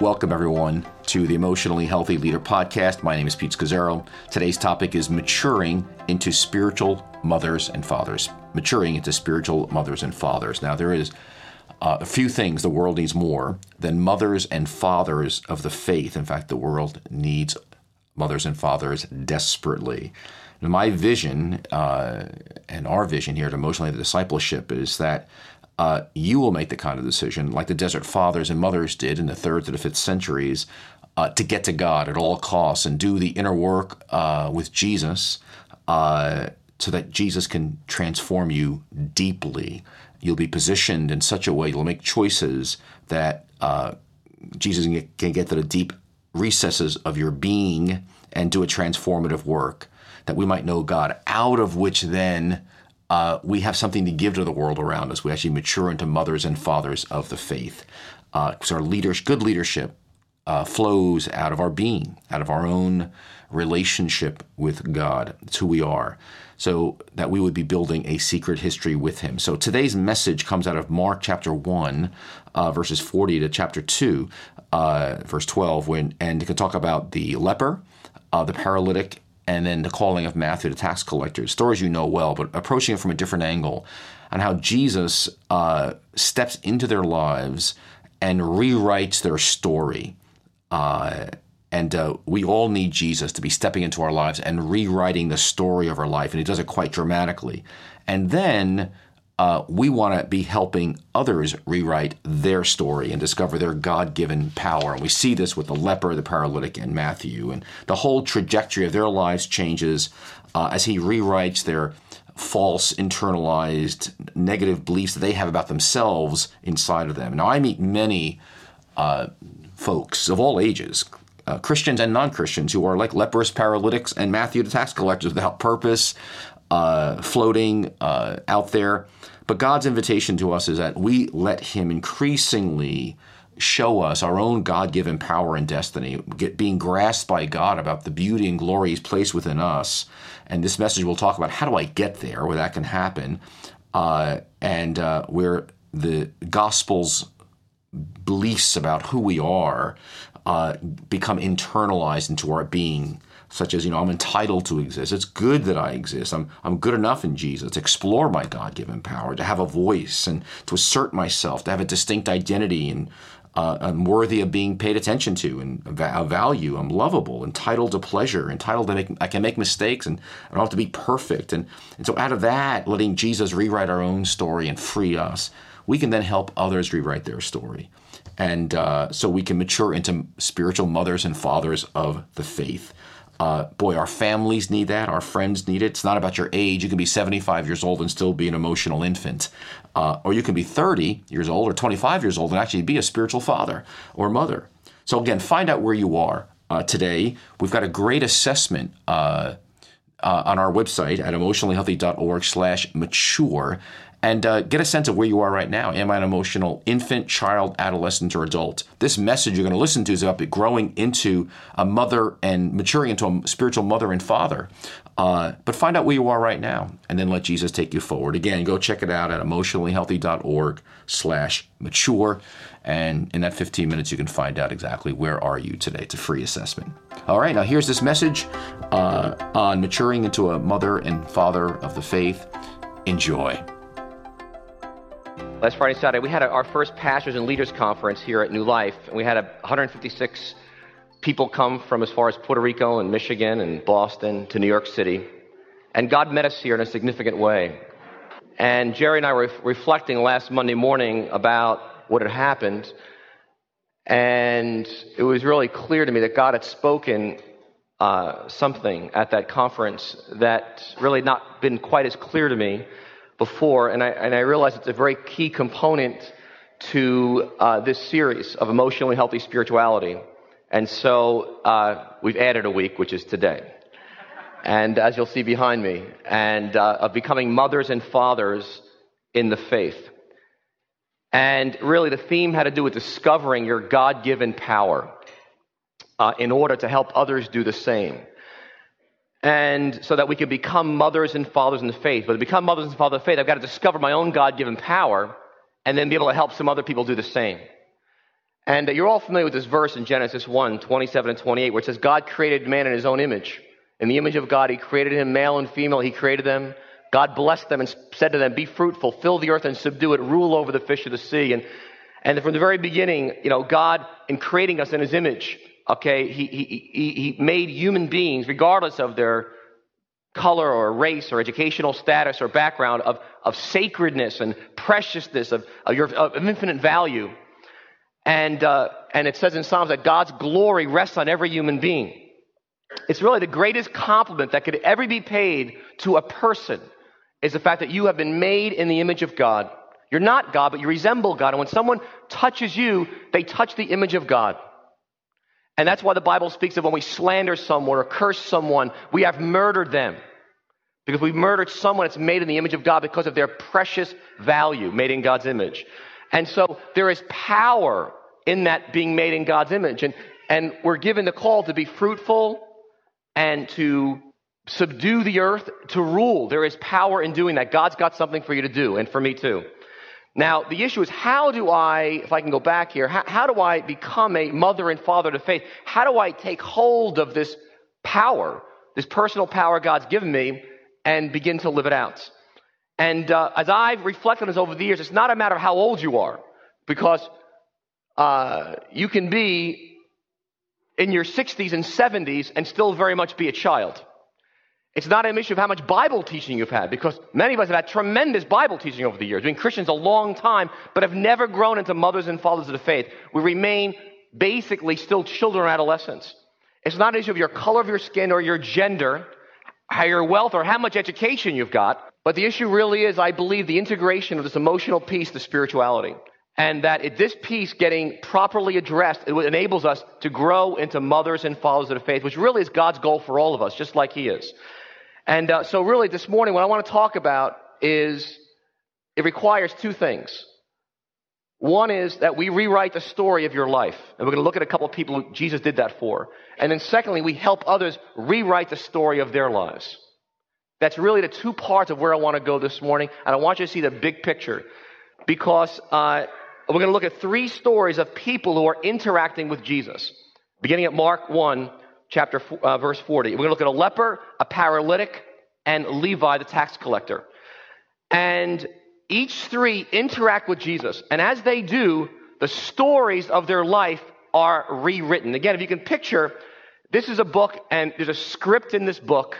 Welcome, everyone, to the Emotionally Healthy Leader podcast. My name is Pete Scazzero. Today's topic is maturing into spiritual mothers and fathers. Maturing into spiritual mothers and fathers. Now, there is uh, a few things the world needs more than mothers and fathers of the faith. In fact, the world needs mothers and fathers desperately. my vision uh, and our vision here at Emotionally the Discipleship is that uh, you will make the kind of decision, like the desert fathers and mothers did in the third to the fifth centuries, uh, to get to God at all costs and do the inner work uh, with Jesus uh, so that Jesus can transform you deeply. You'll be positioned in such a way, you'll make choices that uh, Jesus can get to the deep recesses of your being and do a transformative work that we might know God, out of which then uh, we have something to give to the world around us. We actually mature into mothers and fathers of the faith. Uh, our leaders, good leadership uh, flows out of our being, out of our own relationship with God. It's who we are. So that we would be building a secret history with Him. So today's message comes out of Mark chapter 1, uh, verses 40 to chapter 2, uh, verse 12, when, and it can talk about the leper, uh, the paralytic, and then the calling of Matthew, the tax collector. Stories you know well, but approaching it from a different angle, and how Jesus uh, steps into their lives and rewrites their story. Uh, and uh, we all need Jesus to be stepping into our lives and rewriting the story of our life. And he does it quite dramatically. And then uh, we want to be helping others rewrite their story and discover their God given power. And we see this with the leper, the paralytic, and Matthew. And the whole trajectory of their lives changes uh, as he rewrites their false, internalized, negative beliefs that they have about themselves inside of them. Now, I meet many uh, folks of all ages, uh, Christians and non Christians, who are like lepers, paralytics, and Matthew the tax collectors without purpose, uh, floating uh, out there. But God's invitation to us is that we let Him increasingly show us our own God given power and destiny, get, being grasped by God about the beauty and glory He's placed within us. And this message will talk about how do I get there, where that can happen, uh, and uh, where the gospel's beliefs about who we are uh, become internalized into our being such as you know i'm entitled to exist. It's good that i exist. I'm, I'm good enough in jesus to explore my god-given power to have a voice and to assert myself to have a distinct identity and uh, i'm worthy of being paid attention to and a value. I'm lovable entitled to pleasure entitled to make i can make mistakes and i don't have to be perfect. And, and so out of that letting jesus rewrite our own story and free us we can then help others rewrite their story. And uh, so we can mature into spiritual mothers and fathers of the faith uh, boy, our families need that. Our friends need it. It's not about your age. You can be 75 years old and still be an emotional infant. Uh, or you can be 30 years old or 25 years old and actually be a spiritual father or mother. So, again, find out where you are uh, today. We've got a great assessment. Uh, uh, on our website at emotionallyhealthy.org slash mature and uh, get a sense of where you are right now. Am I an emotional infant, child, adolescent, or adult? This message you're going to listen to is about growing into a mother and maturing into a spiritual mother and father. Uh, but find out where you are right now, and then let Jesus take you forward. Again, go check it out at emotionallyhealthy.org slash mature. And in that 15 minutes, you can find out exactly where are you today. It's a free assessment. All right, now here's this message uh, on maturing into a mother and father of the faith. Enjoy. Last Friday, Saturday, we had our first pastors and leaders conference here at New Life, and we had a, 156 people come from as far as Puerto Rico and Michigan and Boston to New York City. And God met us here in a significant way. And Jerry and I were reflecting last Monday morning about what had happened. And it was really clear to me that God had spoken uh, something at that conference that really had not been quite as clear to me before, and I, and I realize it's a very key component to uh, this series of emotionally healthy spirituality. And so uh, we've added a week, which is today. And as you'll see behind me, and uh, of becoming mothers and fathers in the faith. And really, the theme had to do with discovering your God given power uh, in order to help others do the same and so that we could become mothers and fathers in the faith. But to become mothers and fathers of the faith, I've got to discover my own God given power and then be able to help some other people do the same. And uh, you're all familiar with this verse in Genesis 1 27 and 28, where it says, God created man in his own image. In the image of God, he created him, male and female, he created them. God blessed them and said to them, Be fruitful, fill the earth and subdue it, rule over the fish of the sea. And, and from the very beginning, you know, God, in creating us in his image, okay, he, he, he, made human beings, regardless of their color or race or educational status or background, of, of sacredness and preciousness, of, of, your, of infinite value. And, uh, and it says in Psalms that God's glory rests on every human being. It's really the greatest compliment that could ever be paid to a person is the fact that you have been made in the image of God. You're not God, but you resemble God. And when someone touches you, they touch the image of God. And that's why the Bible speaks of when we slander someone or curse someone, we have murdered them. Because we murdered someone that's made in the image of God because of their precious value, made in God's image. And so there is power in that being made in God's image. And, and we're given the call to be fruitful and to subdue the earth, to rule. There is power in doing that. God's got something for you to do, and for me too. Now, the issue is how do I, if I can go back here, how, how, do I become a mother and father to faith? How do I take hold of this power, this personal power God's given me, and begin to live it out? And uh, as I've reflected on this over the years, it's not a matter of how old you are, because uh, you can be in your 60s and 70s and still very much be a child. It's not an issue of how much Bible teaching you've had, because many of us have had tremendous Bible teaching over the years. Been Christians a long time, but have never grown into mothers and fathers of the faith. We remain basically still children or adolescents. It's not an issue of your color of your skin or your gender, how your wealth or how much education you've got, but the issue really is, I believe, the integration of this emotional piece to spirituality. And that this piece getting properly addressed, it enables us to grow into mothers and fathers of the faith, which really is God's goal for all of us, just like He is. And uh, so, really, this morning, what I want to talk about is it requires two things. One is that we rewrite the story of your life. And we're going to look at a couple of people Jesus did that for. And then, secondly, we help others rewrite the story of their lives. That's really the two parts of where I want to go this morning. And I want you to see the big picture. Because uh, we're going to look at three stories of people who are interacting with Jesus. Beginning at Mark 1, chapter uh, verse 40. We're going to look at a leper, a paralytic, and Levi, the tax collector. And each three interact with Jesus. And as they do, the stories of their life are rewritten. Again, if you can picture, this is a book, and there's a script in this book,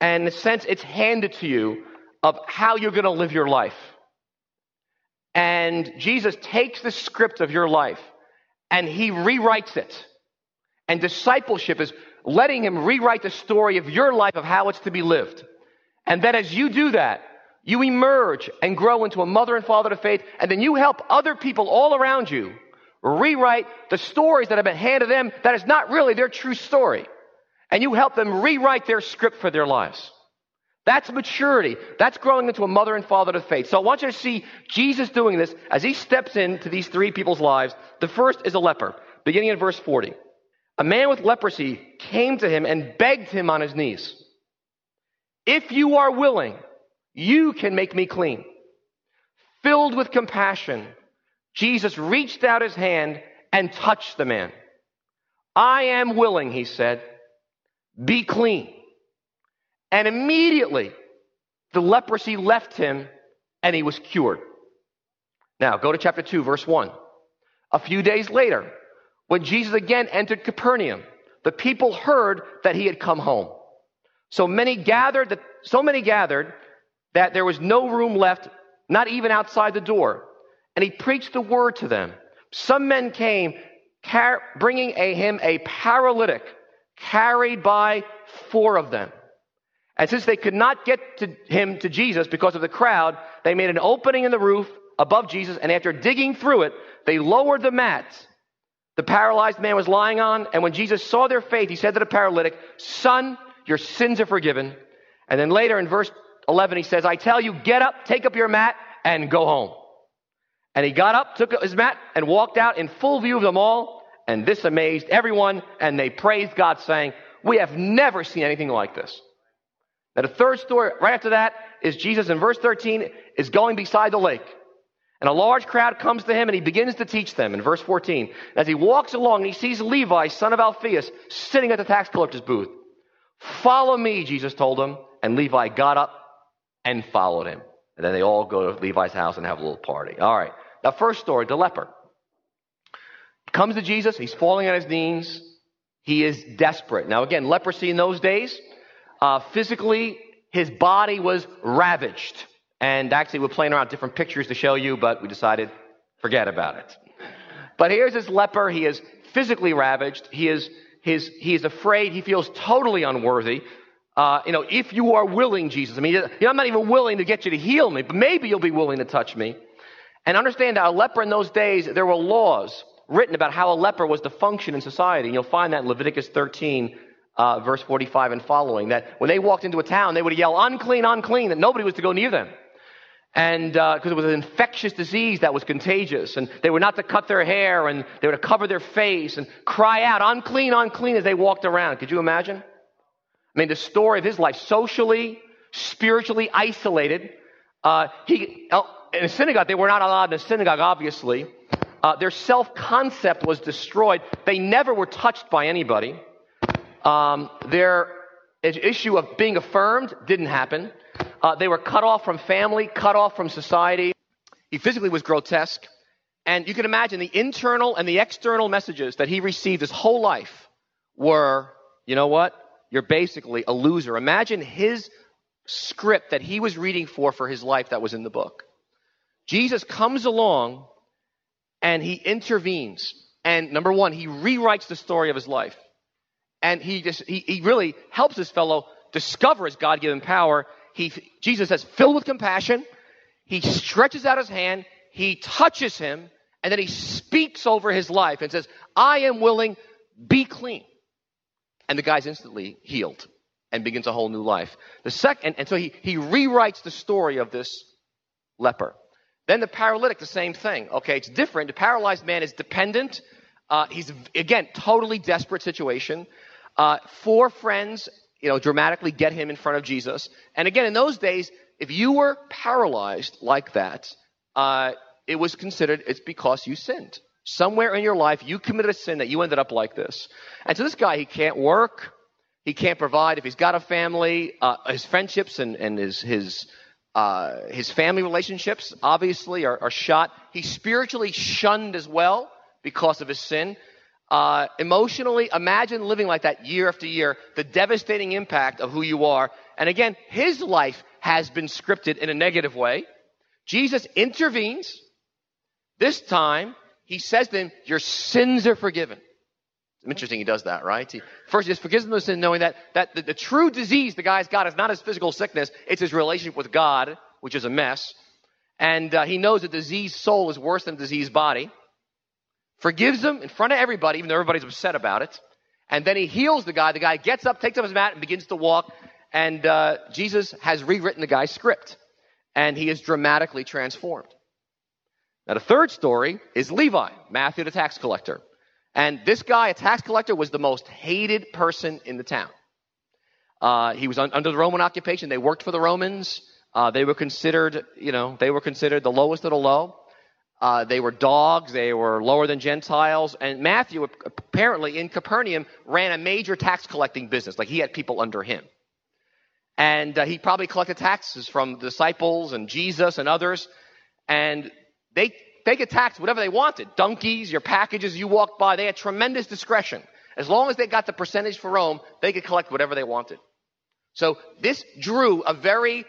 and in a sense, it's handed to you of how you're going to live your life. And Jesus takes the script of your life and he rewrites it. And discipleship is letting him rewrite the story of your life of how it's to be lived. And then as you do that, you emerge and grow into a mother and father of faith, and then you help other people all around you rewrite the stories that have been handed them that is not really their true story. And you help them rewrite their script for their lives. That's maturity. That's growing into a mother and father of faith. So I want you to see Jesus doing this as he steps into these three people's lives. The first is a leper, beginning in verse 40. A man with leprosy came to him and begged him on his knees. If you are willing, you can make me clean. Filled with compassion, Jesus reached out his hand and touched the man. I am willing, he said. Be clean. And immediately the leprosy left him and he was cured. Now go to chapter 2, verse 1. A few days later, when Jesus again entered Capernaum, the people heard that he had come home. So many gathered that, so many gathered that there was no room left, not even outside the door. And he preached the word to them. Some men came car- bringing a, him a paralytic carried by four of them. And since they could not get to him to Jesus because of the crowd, they made an opening in the roof above Jesus, and after digging through it, they lowered the mat the paralyzed man was lying on. And when Jesus saw their faith, he said to the paralytic, Son, your sins are forgiven. And then later in verse 11, he says, I tell you, get up, take up your mat, and go home. And he got up, took his mat, and walked out in full view of them all. And this amazed everyone, and they praised God, saying, We have never seen anything like this. Now, the third story right after that is Jesus in verse 13 is going beside the lake. And a large crowd comes to him and he begins to teach them in verse 14. As he walks along, he sees Levi, son of Alphaeus, sitting at the tax collector's booth. Follow me, Jesus told him. And Levi got up and followed him. And then they all go to Levi's house and have a little party. All right. Now, first story, the leper. Comes to Jesus. He's falling on his knees. He is desperate. Now, again, leprosy in those days, uh, physically, his body was ravaged. And actually, we're playing around different pictures to show you, but we decided, forget about it. But here's this leper. He is physically ravaged. He is, his, he is afraid. He feels totally unworthy. Uh, you know, if you are willing, Jesus, I mean, you know, I'm not even willing to get you to heal me, but maybe you'll be willing to touch me. And understand that a leper in those days, there were laws written about how a leper was to function in society. And you'll find that in Leviticus 13, uh, verse 45 and following, that when they walked into a town, they would yell, unclean, unclean, that nobody was to go near them. And because uh, it was an infectious disease that was contagious, and they were not to cut their hair, and they were to cover their face and cry out, unclean, unclean, as they walked around. Could you imagine? I mean, the story of his life, socially, spiritually isolated. Uh, he, uh, in a synagogue, they were not allowed in a synagogue, obviously. Uh, their self concept was destroyed. They never were touched by anybody. Um, their issue of being affirmed didn't happen. Uh, they were cut off from family, cut off from society. He physically was grotesque. And you can imagine the internal and the external messages that he received his whole life were, you know what? you're basically a loser. Imagine his script that he was reading for for his life that was in the book. Jesus comes along and he intervenes. And number one, he rewrites the story of his life. And he just, he, he really helps this fellow discover his God given power. He, Jesus says, filled with compassion. He stretches out his hand. He touches him. And then he speaks over his life and says, I am willing, be clean. And the guy's instantly healed and begins a whole new life. The second, and so he, he rewrites the story of this leper. Then the paralytic, the same thing. Okay, it's different. The paralyzed man is dependent. Uh, he's, again, totally desperate situation. Uh, four friends, you know, dramatically get him in front of Jesus. And again, in those days, if you were paralyzed like that, uh, it was considered it's because you sinned. Somewhere in your life, you committed a sin that you ended up like this. And so this guy, he can't work. He can't provide. If he's got a family, uh, his friendships and, and his, his, uh, his family relationships obviously are, are, shot. He's spiritually shunned as well because of his sin. Uh, emotionally, imagine living like that year after year, the devastating impact of who you are. And again, his life has been scripted in a negative way. Jesus intervenes. This time, he says to him, Your sins are forgiven. It's interesting he does that, right? He, first, he just forgives them of sin, knowing that, that the, the true disease the guy's got is not his physical sickness, it's his relationship with God, which is a mess. And uh, he knows that diseased soul is worse than diseased body. Forgives him in front of everybody, even though everybody's upset about it. And then he heals the guy. The guy gets up, takes up his mat, and begins to walk. And uh, Jesus has rewritten the guy's script. And he is dramatically transformed. Now, the third story is Levi, Matthew the tax collector. And this guy, a tax collector, was the most hated person in the town. Uh, he was un- under the Roman occupation. They worked for the Romans. Uh, they were considered, you know, they were considered the lowest of the low. Uh, they were dogs. They were lower than Gentiles. And Matthew, apparently in Capernaum, ran a major tax collecting business. Like he had people under him. And uh, he probably collected taxes from disciples and Jesus and others. And they, they could tax whatever they wanted. Donkeys, your packages you walked by, they had tremendous discretion. As long as they got the percentage for Rome, they could collect whatever they wanted. So this drew a very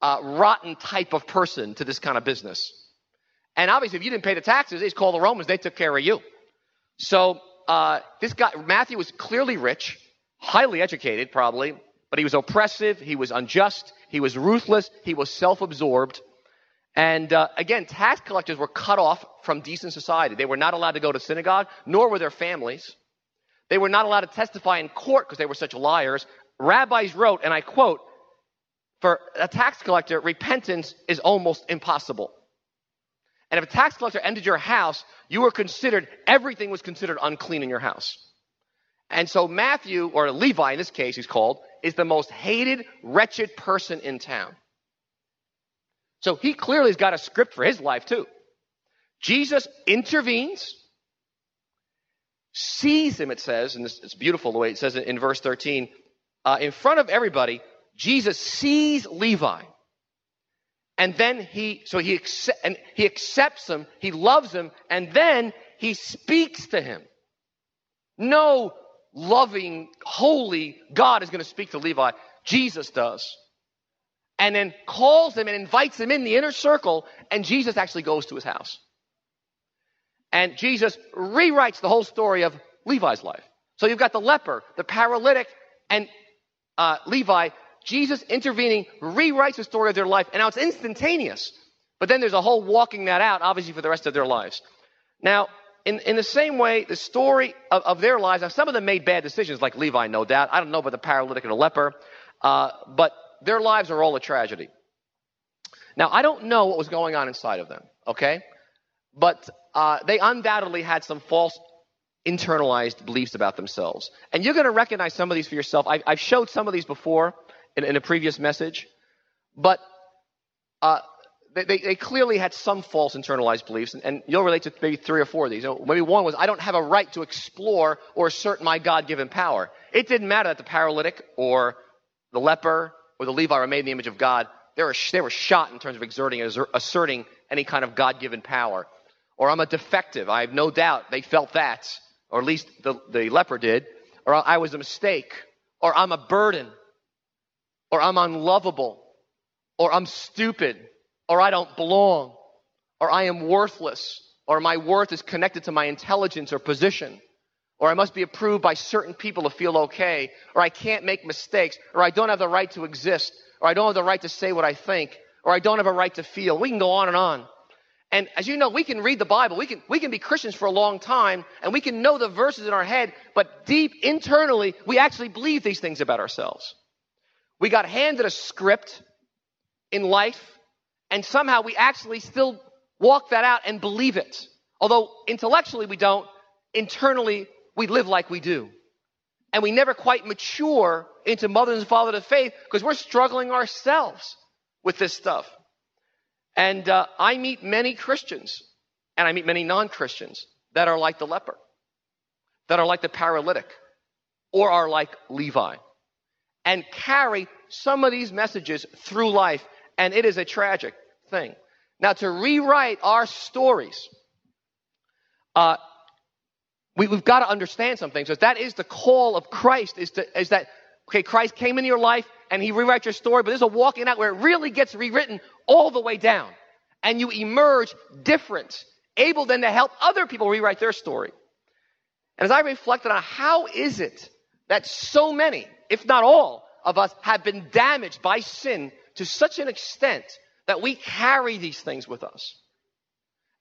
uh, rotten type of person to this kind of business. And obviously, if you didn't pay the taxes, they just called the Romans, they took care of you. So uh, this guy, Matthew was clearly rich, highly educated probably, but he was oppressive, he was unjust, he was ruthless, he was self-absorbed. And uh, again, tax collectors were cut off from decent society. They were not allowed to go to synagogue, nor were their families. They were not allowed to testify in court because they were such liars. Rabbis wrote, and I quote, for a tax collector, repentance is almost impossible. And if a tax collector entered your house, you were considered, everything was considered unclean in your house. And so Matthew, or Levi in this case, he's called, is the most hated, wretched person in town. So he clearly has got a script for his life too. Jesus intervenes, sees him, it says, and it's beautiful the way it says it in verse 13. Uh, in front of everybody, Jesus sees Levi. And then he, so he, accept, and he accepts him, he loves him, and then he speaks to him. No loving, holy God is going to speak to Levi. Jesus does. And then calls him and invites him in the inner circle, and Jesus actually goes to his house. And Jesus rewrites the whole story of Levi's life. So you've got the leper, the paralytic, and uh, Levi Jesus intervening rewrites the story of their life, and now it's instantaneous. But then there's a whole walking that out, obviously, for the rest of their lives. Now, in, in the same way, the story of, of their lives, now some of them made bad decisions, like Levi, no doubt. I don't know about the paralytic and the leper, uh, but their lives are all a tragedy. Now, I don't know what was going on inside of them, okay? But uh, they undoubtedly had some false internalized beliefs about themselves. And you're going to recognize some of these for yourself. I, I've showed some of these before in, in a previous message, but uh, they, they, clearly had some false internalized beliefs, and, and, you'll relate to maybe three or four of these. You know, maybe one was, I don't have a right to explore or assert my God given power. It didn't matter that the paralytic or the leper or the Levi were made in the image of God. They were, they were shot in terms of exerting, asserting any kind of God given power. Or I'm a defective. I have no doubt they felt that, or at least the, the leper did. Or I was a mistake. Or I'm a burden or I'm unlovable, or I'm stupid, or I don't belong, or I am worthless, or my worth is connected to my intelligence or position, or I must be approved by certain people to feel okay, or I can't make mistakes, or I don't have the right to exist, or I don't have the right to say what I think, or I don't have a right to feel. We can go on and on. And as you know, we can read the Bible. We can, we can be Christians for a long time and we can know the verses in our head, but deep internally, we actually believe these things about ourselves. We got handed a script in life, and somehow we actually still walk that out and believe it. Although intellectually we don't, internally we live like we do. And we never quite mature into mothers and fathers of faith because we're struggling ourselves with this stuff. And uh, I meet many Christians, and I meet many non Christians that are like the leper, that are like the paralytic, or are like Levi and carry some of these messages through life. And it is a tragic thing. Now, to rewrite our stories, uh, we, have got to understand some things. that is the call of Christ, is, to, is that, okay, Christ came into your life and he rewrites your story, but there's a walking out where it really gets rewritten all the way down. And you emerge different, able then to help other people rewrite their story. And as I reflected on how is it that so many, if not all, of us have been damaged by sin to such an extent that we carry these things with us.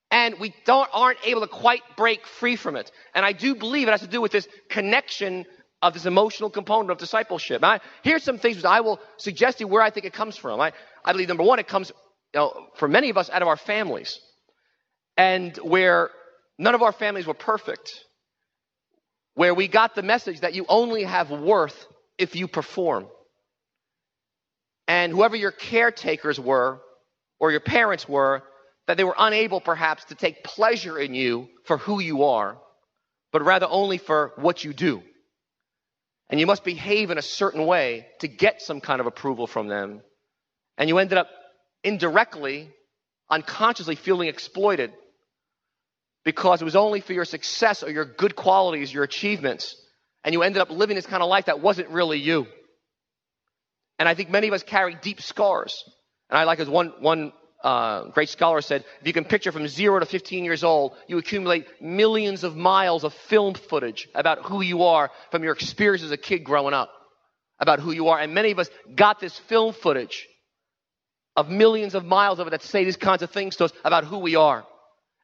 And we don't, aren't able to quite break free from it. And I do believe it has to do with this connection of this emotional component of discipleship. I, here's some things I will suggest to you where I think it comes from. I, I believe number one, it comes, you know, for many of us out of our families. And where none of our families were perfect. Where we got the message that you only have worth if you perform. And whoever your caretakers were, or your parents were, that they were unable perhaps to take pleasure in you for who you are, but rather only for what you do. And you must behave in a certain way to get some kind of approval from them. And you ended up indirectly, unconsciously feeling exploited because it was only for your success or your good qualities, your achievements, and you ended up living this kind of life that wasn't really you. And I think many of us carry deep scars. And I like as one, one uh, great scholar said, if you can picture from zero to 15 years old, you accumulate millions of miles of film footage about who you are from your experience as a kid growing up, about who you are. And many of us got this film footage of millions of miles of it that say these kinds of things to us about who we are.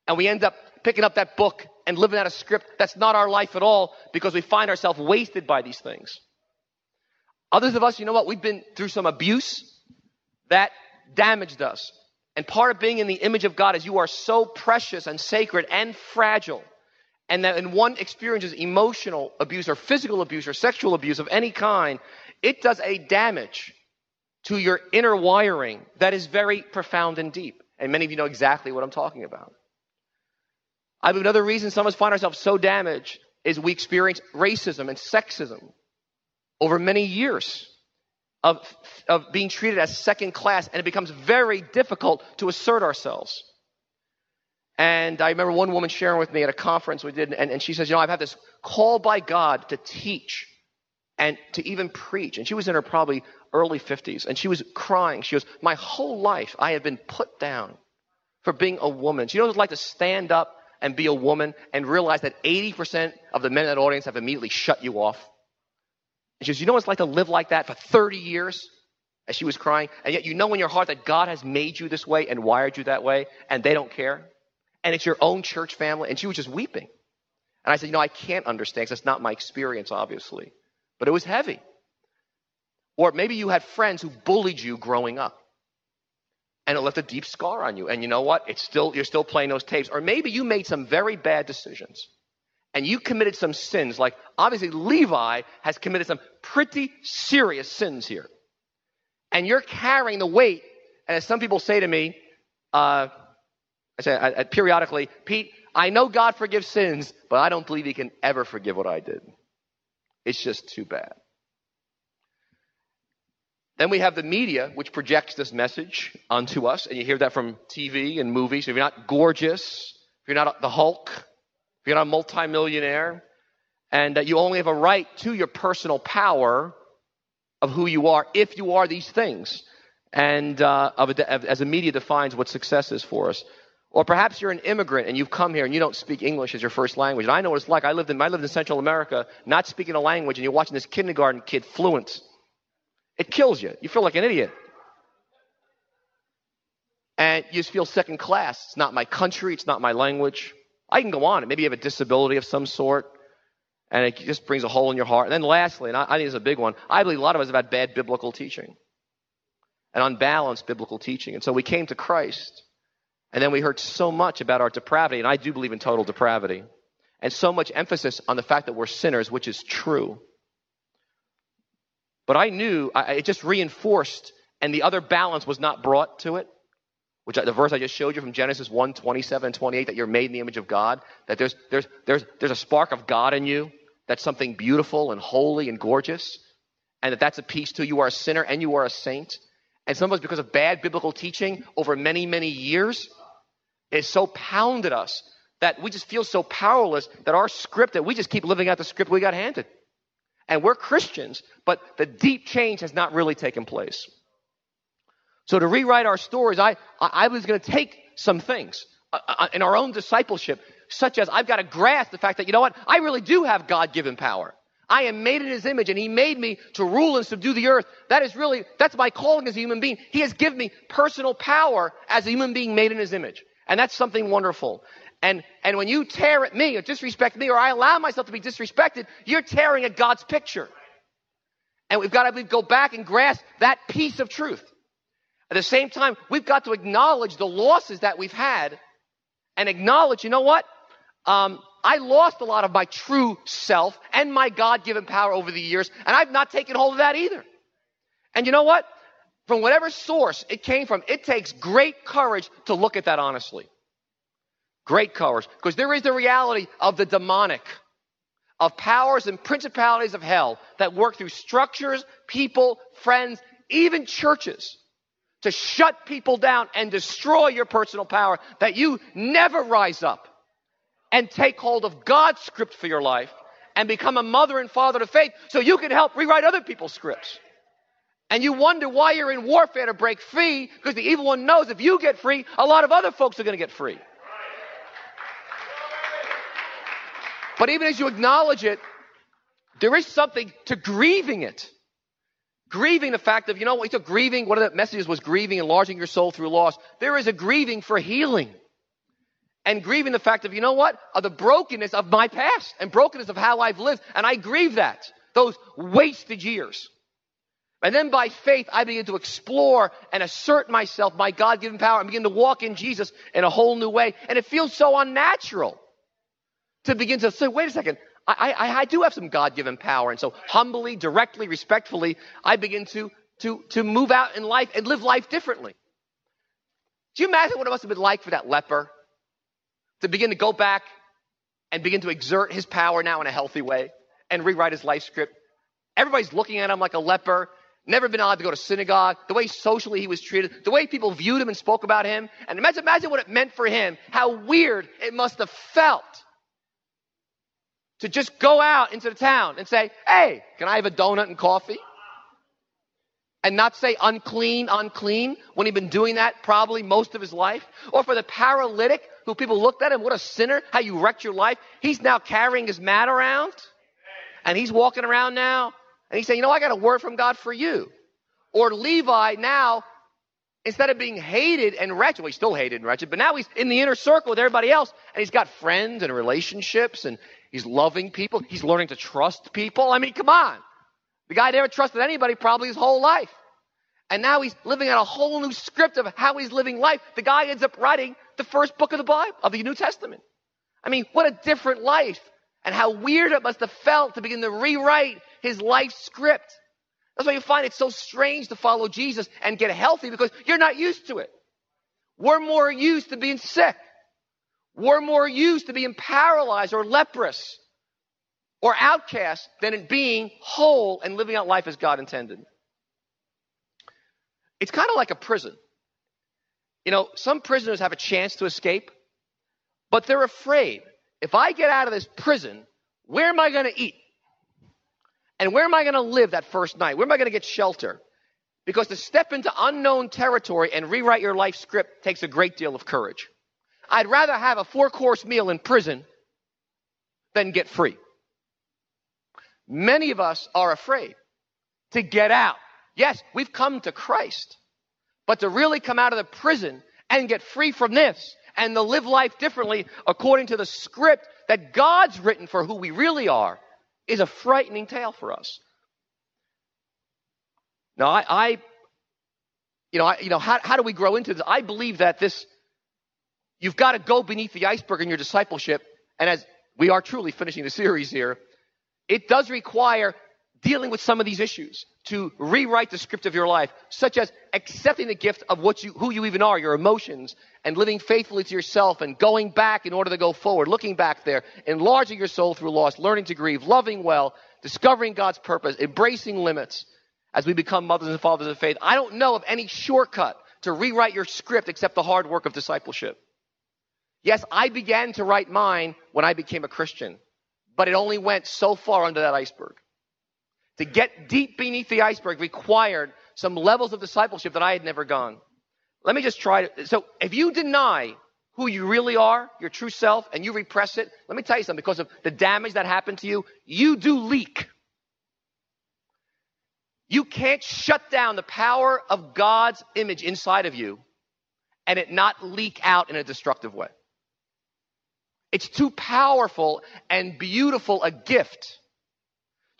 And we end up picking up that book and living out a script that's not our life at all because we find ourselves wasted by these things. Others of us, you know what? We've been through some abuse that damaged us. And part of being in the image of God is you are so precious and sacred and fragile. And that in one experiences emotional abuse or physical abuse or sexual abuse of any kind, it does a damage to your inner wiring that is very profound and deep. And many of you know exactly what I'm talking about. I believe another reason some of us find ourselves so damaged is we experience racism and sexism over many years of, of being treated as second class, and it becomes very difficult to assert ourselves. And I remember one woman sharing with me at a conference we did, and, and she says, You know, I've had this call by God to teach and to even preach. And she was in her probably early 50s, and she was crying. She goes, My whole life I have been put down for being a woman. She knows what it's like to stand up and be a woman and realize that 80% of the men in that audience have immediately shut you off. And she goes, You know what it's like to live like that for 30 years? As she was crying. And yet you know in your heart that God has made you this way and wired you that way, and they don't care. And it's your own church family. And she was just weeping. And I said, You know, I can't understand because that's not my experience, obviously. But it was heavy. Or maybe you had friends who bullied you growing up. And it left a deep scar on you. And you know what? It's still you're still playing those tapes. Or maybe you made some very bad decisions and you committed some sins, like obviously Levi has committed some pretty serious sins here. And you're carrying the weight. And as some people say to me, uh, I say I, I, periodically, Pete, I know God forgives sins, but I don't believe He can ever forgive what I did. It's just too bad. Then we have the media, which projects this message onto us, and you hear that from TV and movies. If you're not gorgeous, if you're not the Hulk, if you're not a multimillionaire, and that you only have a right to your personal power of who you are if you are these things, and uh, a, as the media defines what success is for us. Or perhaps you're an immigrant and you've come here and you don't speak English as your first language. And I know what it's like. I lived in, I lived in Central America, not speaking a language, and you're watching this kindergarten kid fluent. It kills you. You feel like an idiot. And you just feel second class. It's not my country, it's not my language. I can go on. Maybe you have a disability of some sort, and it just brings a hole in your heart. And then lastly, and I, I think it's a big one, I believe a lot of us have had bad biblical teaching and unbalanced biblical teaching. And so we came to Christ, and then we heard so much about our depravity, and I do believe in total depravity, and so much emphasis on the fact that we're sinners, which is true. But I knew, I, it just reinforced, and the other balance was not brought to it which the verse I just showed you from Genesis 1, 27 and 28, that you're made in the image of God, that there's, there's, there's, there's a spark of God in you, that's something beautiful and holy and gorgeous, and that that's a piece to you are a sinner and you are a saint. And some of us, because of bad biblical teaching over many, many years, is so pounded us that we just feel so powerless that our script, that we just keep living out the script we got handed. And we're Christians, but the deep change has not really taken place. So to rewrite our stories, I, I was going to take some things uh, uh, in our own discipleship, such as I've got to grasp the fact that, you know what? I really do have God given power. I am made in his image and he made me to rule and subdue the earth. That is really, that's my calling as a human being. He has given me personal power as a human being made in his image. And that's something wonderful. And, and when you tear at me or disrespect me or I allow myself to be disrespected, you're tearing at God's picture. And we've got to go back and grasp that piece of truth. At the same time, we've got to acknowledge the losses that we've had and acknowledge, you know what? Um, I lost a lot of my true self and my God given power over the years, and I've not taken hold of that either. And you know what? From whatever source it came from, it takes great courage to look at that honestly. Great colors, Because there is the reality of the demonic, of powers and principalities of hell that work through structures, people, friends, even churches to shut people down and destroy your personal power, that you never rise up and take hold of God's script for your life and become a mother and father to faith so you can help rewrite other people's scripts. And you wonder why you're in warfare to break free because the evil one knows if you get free, a lot of other folks are going to get free. But even as you acknowledge it, there is something to grieving it. Grieving the fact of, you know, we took grieving, one of the messages was grieving, enlarging your soul through loss. There is a grieving for healing. And grieving the fact of, you know what? Of the brokenness of my past and brokenness of how I've lived. And I grieve that. Those wasted years. And then by faith, I begin to explore and assert myself, my God given power, and begin to walk in Jesus in a whole new way. And it feels so unnatural to begin to say, wait a second, I, I, I do have some God given power. And so humbly, directly, respectfully, I begin to, to, to move out in life and live life differently. Do you imagine what it must have been like for that leper to begin to go back and begin to exert his power now in a healthy way and rewrite his life script. Everybody's looking at him like a leper, never been allowed to go to synagogue, the way socially he was treated, the way people viewed him and spoke about him. And imagine, imagine what it meant for him, how weird it must have felt to just go out into the town and say, Hey, can I have a donut and coffee? And not say unclean, unclean, when he'd been doing that probably most of his life. Or for the paralytic who people looked at him, what a sinner, how you wrecked your life. He's now carrying his mat around. And he's walking around now. And he's saying, you know, I got a word from God for you. Or Levi now, instead of being hated and wretched, well, he's still hated and wretched, but now he's in the inner circle with everybody else. And he's got friends and relationships and he's loving people. He's learning to trust people. I mean, come on. The guy never trusted anybody probably his whole life. And now he's living out a whole new script of how he's living life. The guy ends up writing the first book of the Bible, of the New Testament. I mean, what a different life. And how weird it must have felt to begin to rewrite his life script. That's why you find it so strange to follow Jesus and get healthy because you're not used to it. We're more used to being sick. We're more used to being paralyzed or leprous or outcast than in being whole and living out life as God intended. It's kind of like a prison. You know, some prisoners have a chance to escape, but they're afraid. If I get out of this prison, where am I going to eat? And where am I going to live that first night? Where am I going to get shelter? Because to step into unknown territory and rewrite your life script takes a great deal of courage. I'd rather have a four course meal in prison than get free. Many of us are afraid to get out. Yes, we've come to Christ, but to really come out of the prison and get free from this and to live life differently according to the script that God's written for who we really are is a frightening tale for us. Now, I, I you know, I, you know, how, how do we grow into this? I believe that this, you've got to go beneath the iceberg in your discipleship. And as we are truly finishing the series here, it does require dealing with some of these issues to rewrite the script of your life, such as accepting the gift of what you, who you even are, your emotions, and living faithfully to yourself and going back in order to go forward, looking back there, enlarging your soul through loss, learning to grieve, loving well, discovering God's purpose, embracing limits as we become mothers and fathers of faith. I don't know of any shortcut to rewrite your script except the hard work of discipleship. Yes, I began to write mine when I became a Christian, but it only went so far under that iceberg. To get deep beneath the iceberg required some levels of discipleship that I had never gone. Let me just try to. So if you deny who you really are, your true self, and you repress it, let me tell you something, because of the damage that happened to you, you do leak. You can't shut down the power of God's image inside of you and it not leak out in a destructive way. It's too powerful and beautiful a gift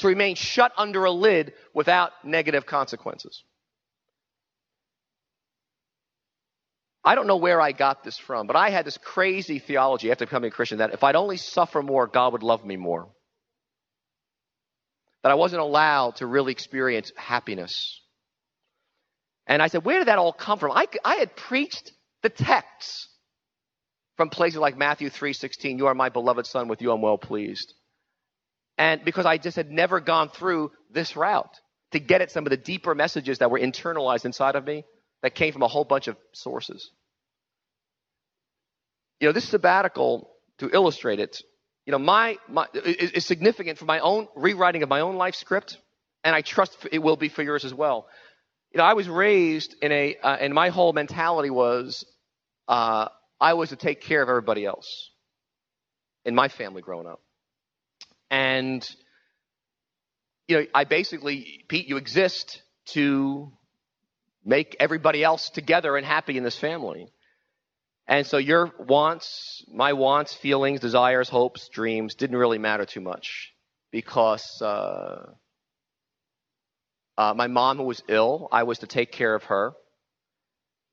to remain shut under a lid without negative consequences. I don't know where I got this from, but I had this crazy theology after becoming a Christian that if I'd only suffer more, God would love me more. That I wasn't allowed to really experience happiness. And I said, where did that all come from? I, I had preached the texts from places like Matthew 3:16, you are my beloved son, with you I'm well pleased. And because I just had never gone through this route to get at some of the deeper messages that were internalized inside of me that came from a whole bunch of sources. You know, this sabbatical, to illustrate it, you know, my, my is, is significant for my own rewriting of my own life script, and I trust it will be for yours as well. You know, I was raised in a, uh, and my whole mentality was, uh, I was to take care of everybody else in my family growing up. And, you know, I basically, Pete, you exist to make everybody else together and happy in this family. And so your wants, my wants, feelings, desires, hopes, dreams didn't really matter too much because uh, uh, my mom, who was ill, I was to take care of her.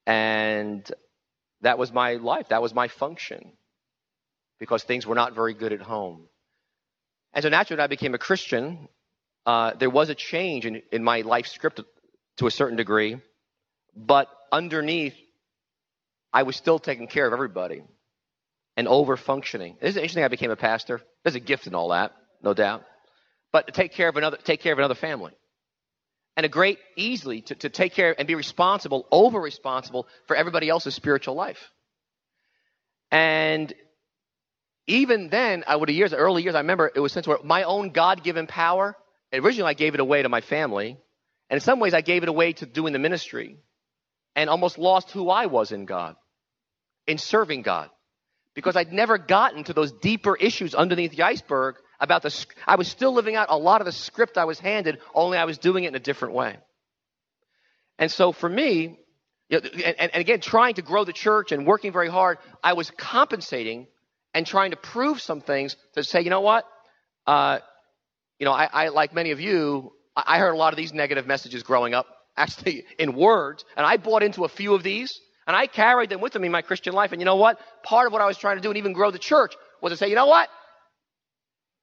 And that was my life. That was my function because things were not very good at home. And so naturally, when I became a Christian, uh, there was a change in, in my life script to a certain degree, but underneath, I was still taking care of everybody. and over functioning. It's interesting. I became a pastor. There's a gift in all that, no doubt. But to take care of another, take care of another family, and a great easily to, to take care and be responsible, over responsible for everybody else's spiritual life. And even then, I would have years, early years, I remember it was since where my own God given power. Originally, I gave it away to my family, and in some ways, I gave it away to doing the ministry, and almost lost who I was in God, in serving God, because I'd never gotten to those deeper issues underneath the iceberg about the. I was still living out a lot of the script I was handed, only I was doing it in a different way. And so, for me, you know, and, and again, trying to grow the church and working very hard, I was compensating and trying to prove some things to say, you know what? Uh, you know, I, I, like many of you, I heard a lot of these negative messages growing up, actually in words, and I bought into a few of these, and I carried them with me in my Christian life. And you know what? Part of what I was trying to do and even grow the church was to say, you know what?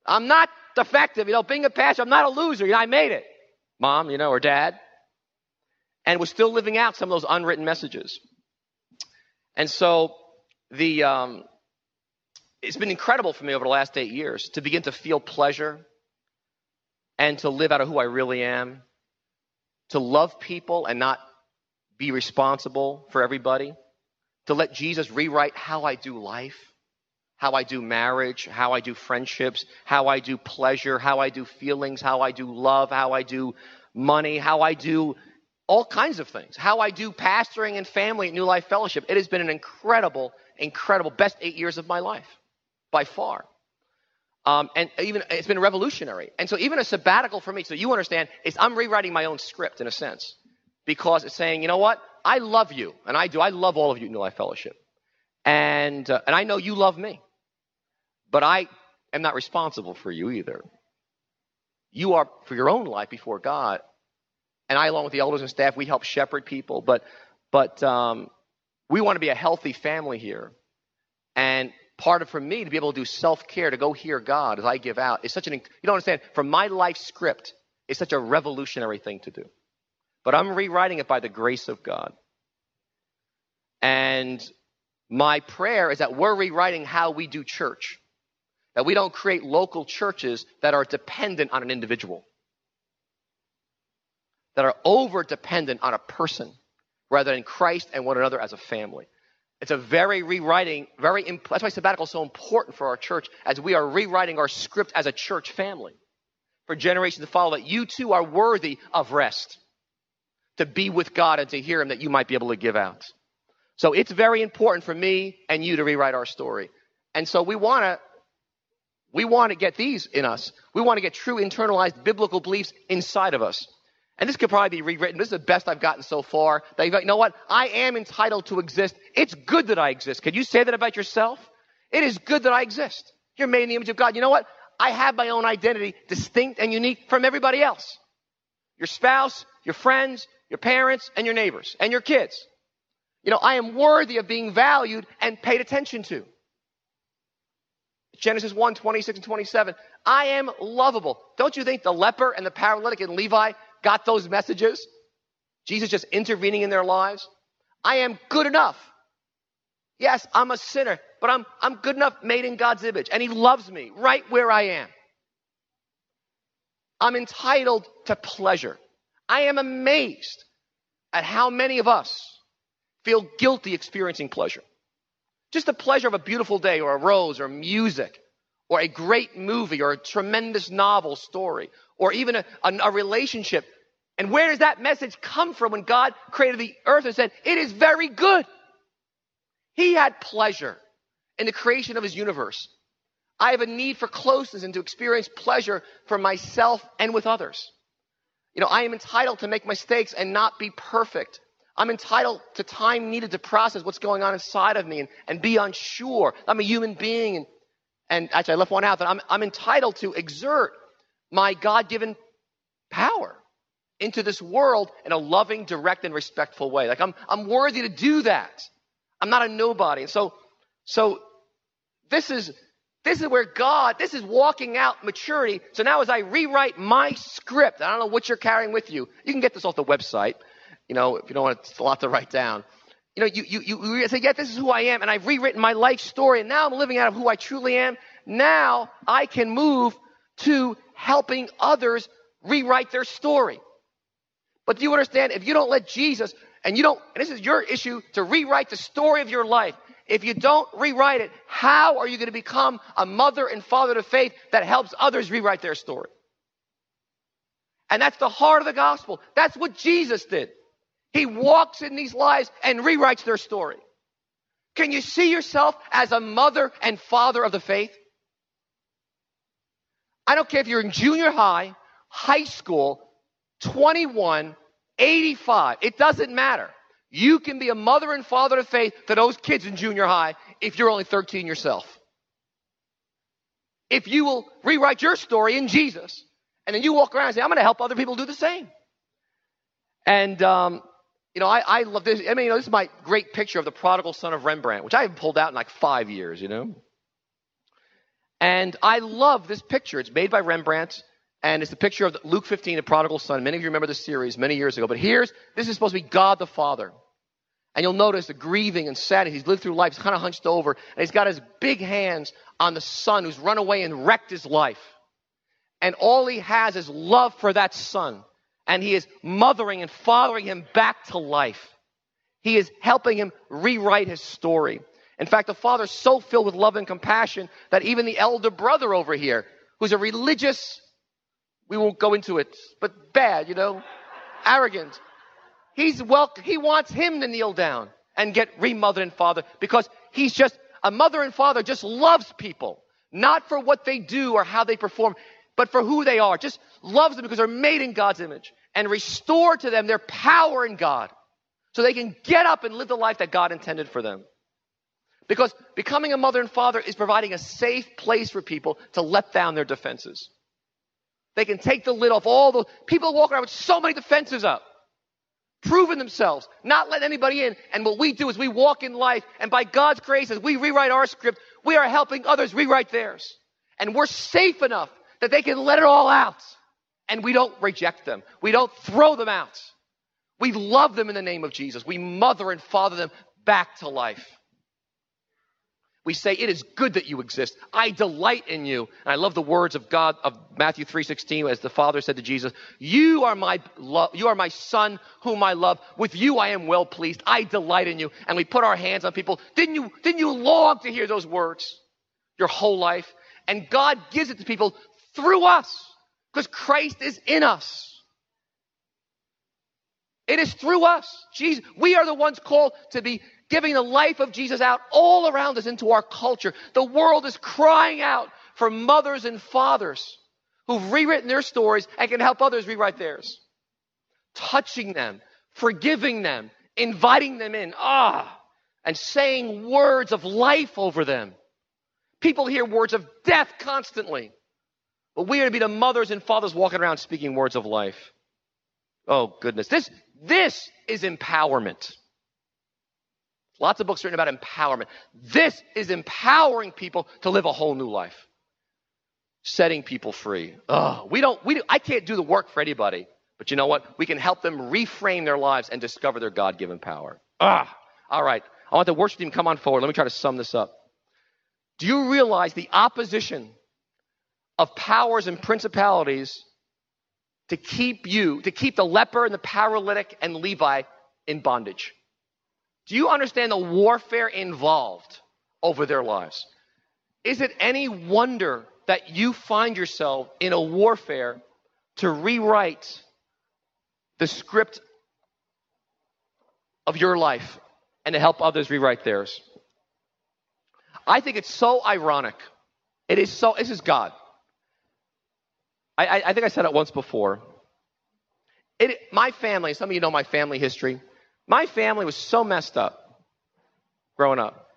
I'm not defective. You know, being a pastor, I'm not a loser. You know, I made it. Mom, you know, or dad. And was still living out some of those unwritten messages. And so the, um, it's been incredible for me over the last eight years to begin to feel pleasure and to live out of who I really am, to love people and not be responsible for everybody, to let Jesus rewrite how I do life, how I do marriage, how I do friendships, how I do pleasure, how I do feelings, how I do love, how I do money, how I do all kinds of things, how I do pastoring and family at New Life Fellowship. It has been an incredible, incredible, best eight years of my life by far. Um, and even it's been revolutionary. And so even a sabbatical for me, so you understand, is I'm rewriting my own script in a sense because it's saying, you know what, I love you, and I do. I love all of you in New Life Fellowship, and uh, and I know you love me, but I am not responsible for you either. You are for your own life before God, and I, along with the elders and staff, we help shepherd people, but but um, we want to be a healthy family here, and part of for me to be able to do self-care to go hear god as i give out is such an you don't understand from my life script it's such a revolutionary thing to do. But i'm rewriting it by the grace of god. And my prayer is that we're rewriting how we do church. That we don't create local churches that are dependent on an individual. That are over dependent on a person rather than christ and one another as a family it's a very rewriting, very, imp- that's why sabbatical is so important for our church as we are rewriting our script as a church family for generations to follow that you too are worthy of rest, to be with God and to hear Him that you might be able to give out. So it's very important for me and you to rewrite our story. And so we want to, we want to get these in us. We want to get true internalized biblical beliefs inside of us. And this could probably be rewritten. This is the best I've gotten so far. That you know what? I am entitled to exist. It's good that I exist. Can you say that about yourself? It is good that I exist. You're made in the image of God. You know what? I have my own identity, distinct and unique from everybody else. Your spouse, your friends, your parents, and your neighbors, and your kids. You know, I am worthy of being valued and paid attention to. Genesis 1, 26 and 27. I am lovable. Don't you think the leper and the paralytic and Levi got those messages? Jesus just intervening in their lives? I am good enough. Yes, I'm a sinner, but I'm, I'm good enough made in God's image, and He loves me right where I am. I'm entitled to pleasure. I am amazed at how many of us feel guilty experiencing pleasure. Just the pleasure of a beautiful day or a rose or music or a great movie or a tremendous novel story or even a, a, a, relationship. And where does that message come from when God created the earth and said, it is very good? He had pleasure in the creation of his universe. I have a need for closeness and to experience pleasure for myself and with others. You know, I am entitled to make mistakes and not be perfect. I'm entitled to time needed to process what's going on inside of me and, and be unsure. I'm a human being and, and actually I left one out that I'm, I'm entitled to exert my God given power into this world in a loving, direct, and respectful way. Like I'm, I'm worthy to do that. I'm not a nobody. And so, so this is, this is where God, this is walking out maturity. So now as I rewrite my script, I don't know what you're carrying with you. You can get this off the website. You know, if you don't want, it's a lot to write down. You know, you, you, you say, yeah, this is who I am, and I've rewritten my life story, and now I'm living out of who I truly am. Now I can move to helping others rewrite their story. But do you understand? If you don't let Jesus, and you don't, and this is your issue to rewrite the story of your life. If you don't rewrite it, how are you going to become a mother and father to faith that helps others rewrite their story? And that's the heart of the gospel. That's what Jesus did. He walks in these lives and rewrites their story. Can you see yourself as a mother and father of the faith? I don't care if you're in junior high, high school, 21, 85. It doesn't matter. You can be a mother and father of faith to those kids in junior high if you're only 13 yourself. If you will rewrite your story in Jesus, and then you walk around and say, I'm going to help other people do the same. And um, you know, I, I love this. I mean, you know, this is my great picture of the prodigal son of Rembrandt, which I haven't pulled out in like five years, you know. And I love this picture. It's made by Rembrandt, and it's the picture of Luke 15, the prodigal son. Many of you remember this series many years ago. But here's, this is supposed to be God the Father. And you'll notice the grieving and sadness. He's lived through life. He's kind of hunched over. And he's got his big hands on the son who's run away and wrecked his life. And all he has is love for that son and he is mothering and fathering him back to life. He is helping him rewrite his story. In fact, the father's so filled with love and compassion that even the elder brother over here, who's a religious, we won't go into it, but bad, you know, arrogant, he's well, he wants him to kneel down and get remothered and fathered because he's just, a mother and father just loves people, not for what they do or how they perform, but for who they are. Just loves them because they're made in God's image and restore to them their power in God so they can get up and live the life that God intended for them. Because becoming a mother and father is providing a safe place for people to let down their defenses. They can take the lid off all the people walk around with so many defenses up, proving themselves, not letting anybody in. And what we do is we walk in life, and by God's grace, as we rewrite our script, we are helping others rewrite theirs. And we're safe enough that they can let it all out. And we don't reject them. We don't throw them out. We love them in the name of Jesus. We mother and father them back to life. We say, it is good that you exist. I delight in you. And I love the words of God of Matthew 3.16 as the Father said to Jesus, you are my you are my son whom I love. With you I am well pleased. I delight in you. And we put our hands on people. Didn't you, didn't you long to hear those words your whole life? And God gives it to people through us. Because Christ is in us. It is through us. Jesus, we are the ones called to be giving the life of Jesus out all around us into our culture. The world is crying out for mothers and fathers who've rewritten their stories and can help others rewrite theirs. Touching them, forgiving them, inviting them in, ah, and saying words of life over them. People hear words of death constantly. But we are to be the mothers and fathers walking around speaking words of life. Oh goodness. This, this is empowerment. Lots of books written about empowerment. This is empowering people to live a whole new life. Setting people free. Oh, we don't, we, I can't do the work for anybody. But you know what? We can help them reframe their lives and discover their God given power. Ah, all right. I want the worship team come on forward. Let me try to sum this up. Do you realize the opposition of powers and principalities to keep you, to keep the leper and the paralytic and Levi in bondage. Do you understand the warfare involved over their lives? Is it any wonder that you find yourself in a warfare to rewrite the script of your life and to help others rewrite theirs? I think it's so ironic. It is so, this is God. I, I think I said it once before. It, my family, some of you know my family history. My family was so messed up growing up.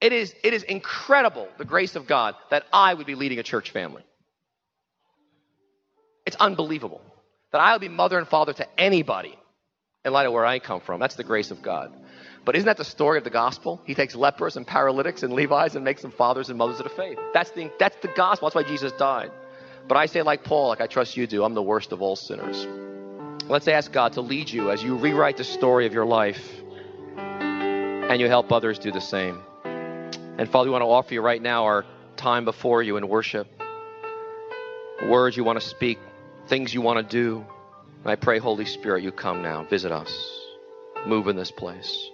It is, it is incredible, the grace of God, that I would be leading a church family. It's unbelievable that I would be mother and father to anybody in light of where I come from. That's the grace of God. But isn't that the story of the gospel? He takes lepers and paralytics and Levites and makes them fathers and mothers of the faith. That's the, that's the gospel. That's why Jesus died. But I say, like Paul, like I trust you do, I'm the worst of all sinners. Let's ask God to lead you as you rewrite the story of your life. and you help others do the same. And Father, we want to offer you right now our time before you in worship. Words you want to speak, things you want to do. And I pray, Holy Spirit, you come now, visit us, move in this place,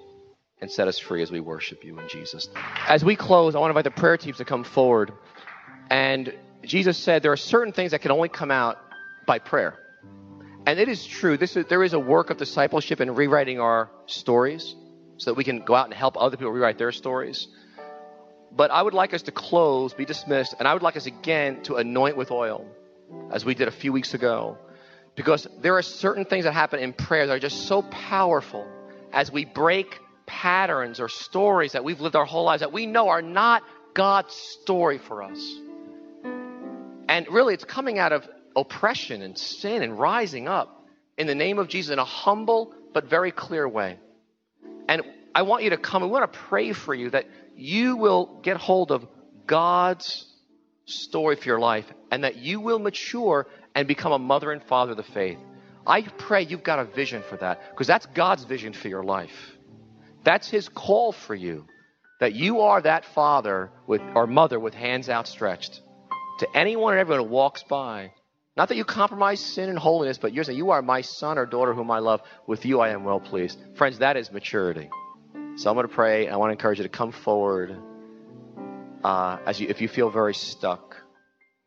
and set us free as we worship you in Jesus. As we close, I want to invite the prayer teams to come forward. And Jesus said there are certain things that can only come out by prayer. And it is true. This is, there is a work of discipleship in rewriting our stories so that we can go out and help other people rewrite their stories. But I would like us to close, be dismissed, and I would like us again to anoint with oil, as we did a few weeks ago. Because there are certain things that happen in prayer that are just so powerful as we break patterns or stories that we've lived our whole lives that we know are not God's story for us. And really, it's coming out of oppression and sin and rising up in the name of Jesus in a humble but very clear way. And I want you to come. We want to pray for you that you will get hold of God's story for your life and that you will mature and become a mother and father of the faith. I pray you've got a vision for that because that's God's vision for your life. That's His call for you that you are that father with, or mother with hands outstretched to anyone and everyone who walks by. Not that you compromise sin and holiness, but you're saying, You are my son or daughter whom I love. With you I am well pleased. Friends, that is maturity. So I'm going to pray. I want to encourage you to come forward uh, as you, if you feel very stuck.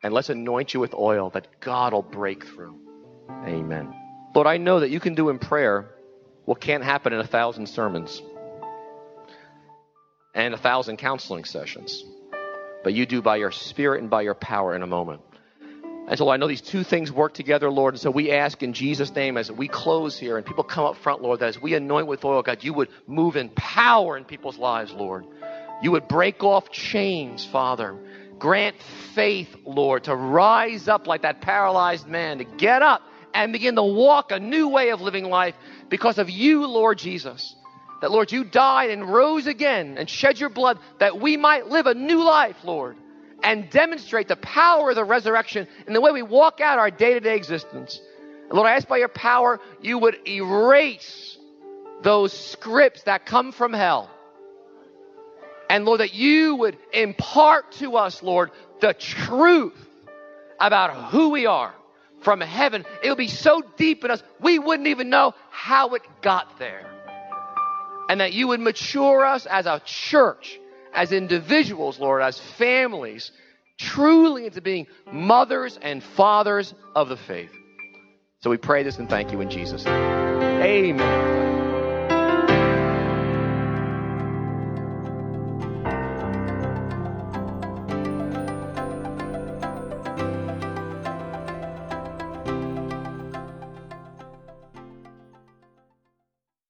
And let's anoint you with oil that God will break through. Amen. Lord, I know that you can do in prayer what can't happen in a thousand sermons and a thousand counseling sessions. But you do by your spirit and by your power in a moment. And so I know these two things work together, Lord. And so we ask in Jesus' name as we close here and people come up front, Lord, that as we anoint with oil, God, you would move in power in people's lives, Lord. You would break off chains, Father. Grant faith, Lord, to rise up like that paralyzed man, to get up and begin to walk a new way of living life because of you, Lord Jesus. That, Lord, you died and rose again and shed your blood that we might live a new life, Lord and demonstrate the power of the resurrection in the way we walk out our day to day existence. And Lord, I ask by your power, you would erase those scripts that come from hell. And Lord, that you would impart to us, Lord, the truth about who we are from heaven. It would be so deep in us, we wouldn't even know how it got there. And that you would mature us as a church as individuals, Lord, as families, truly into being mothers and fathers of the faith. So we pray this and thank you in Jesus' name. Amen.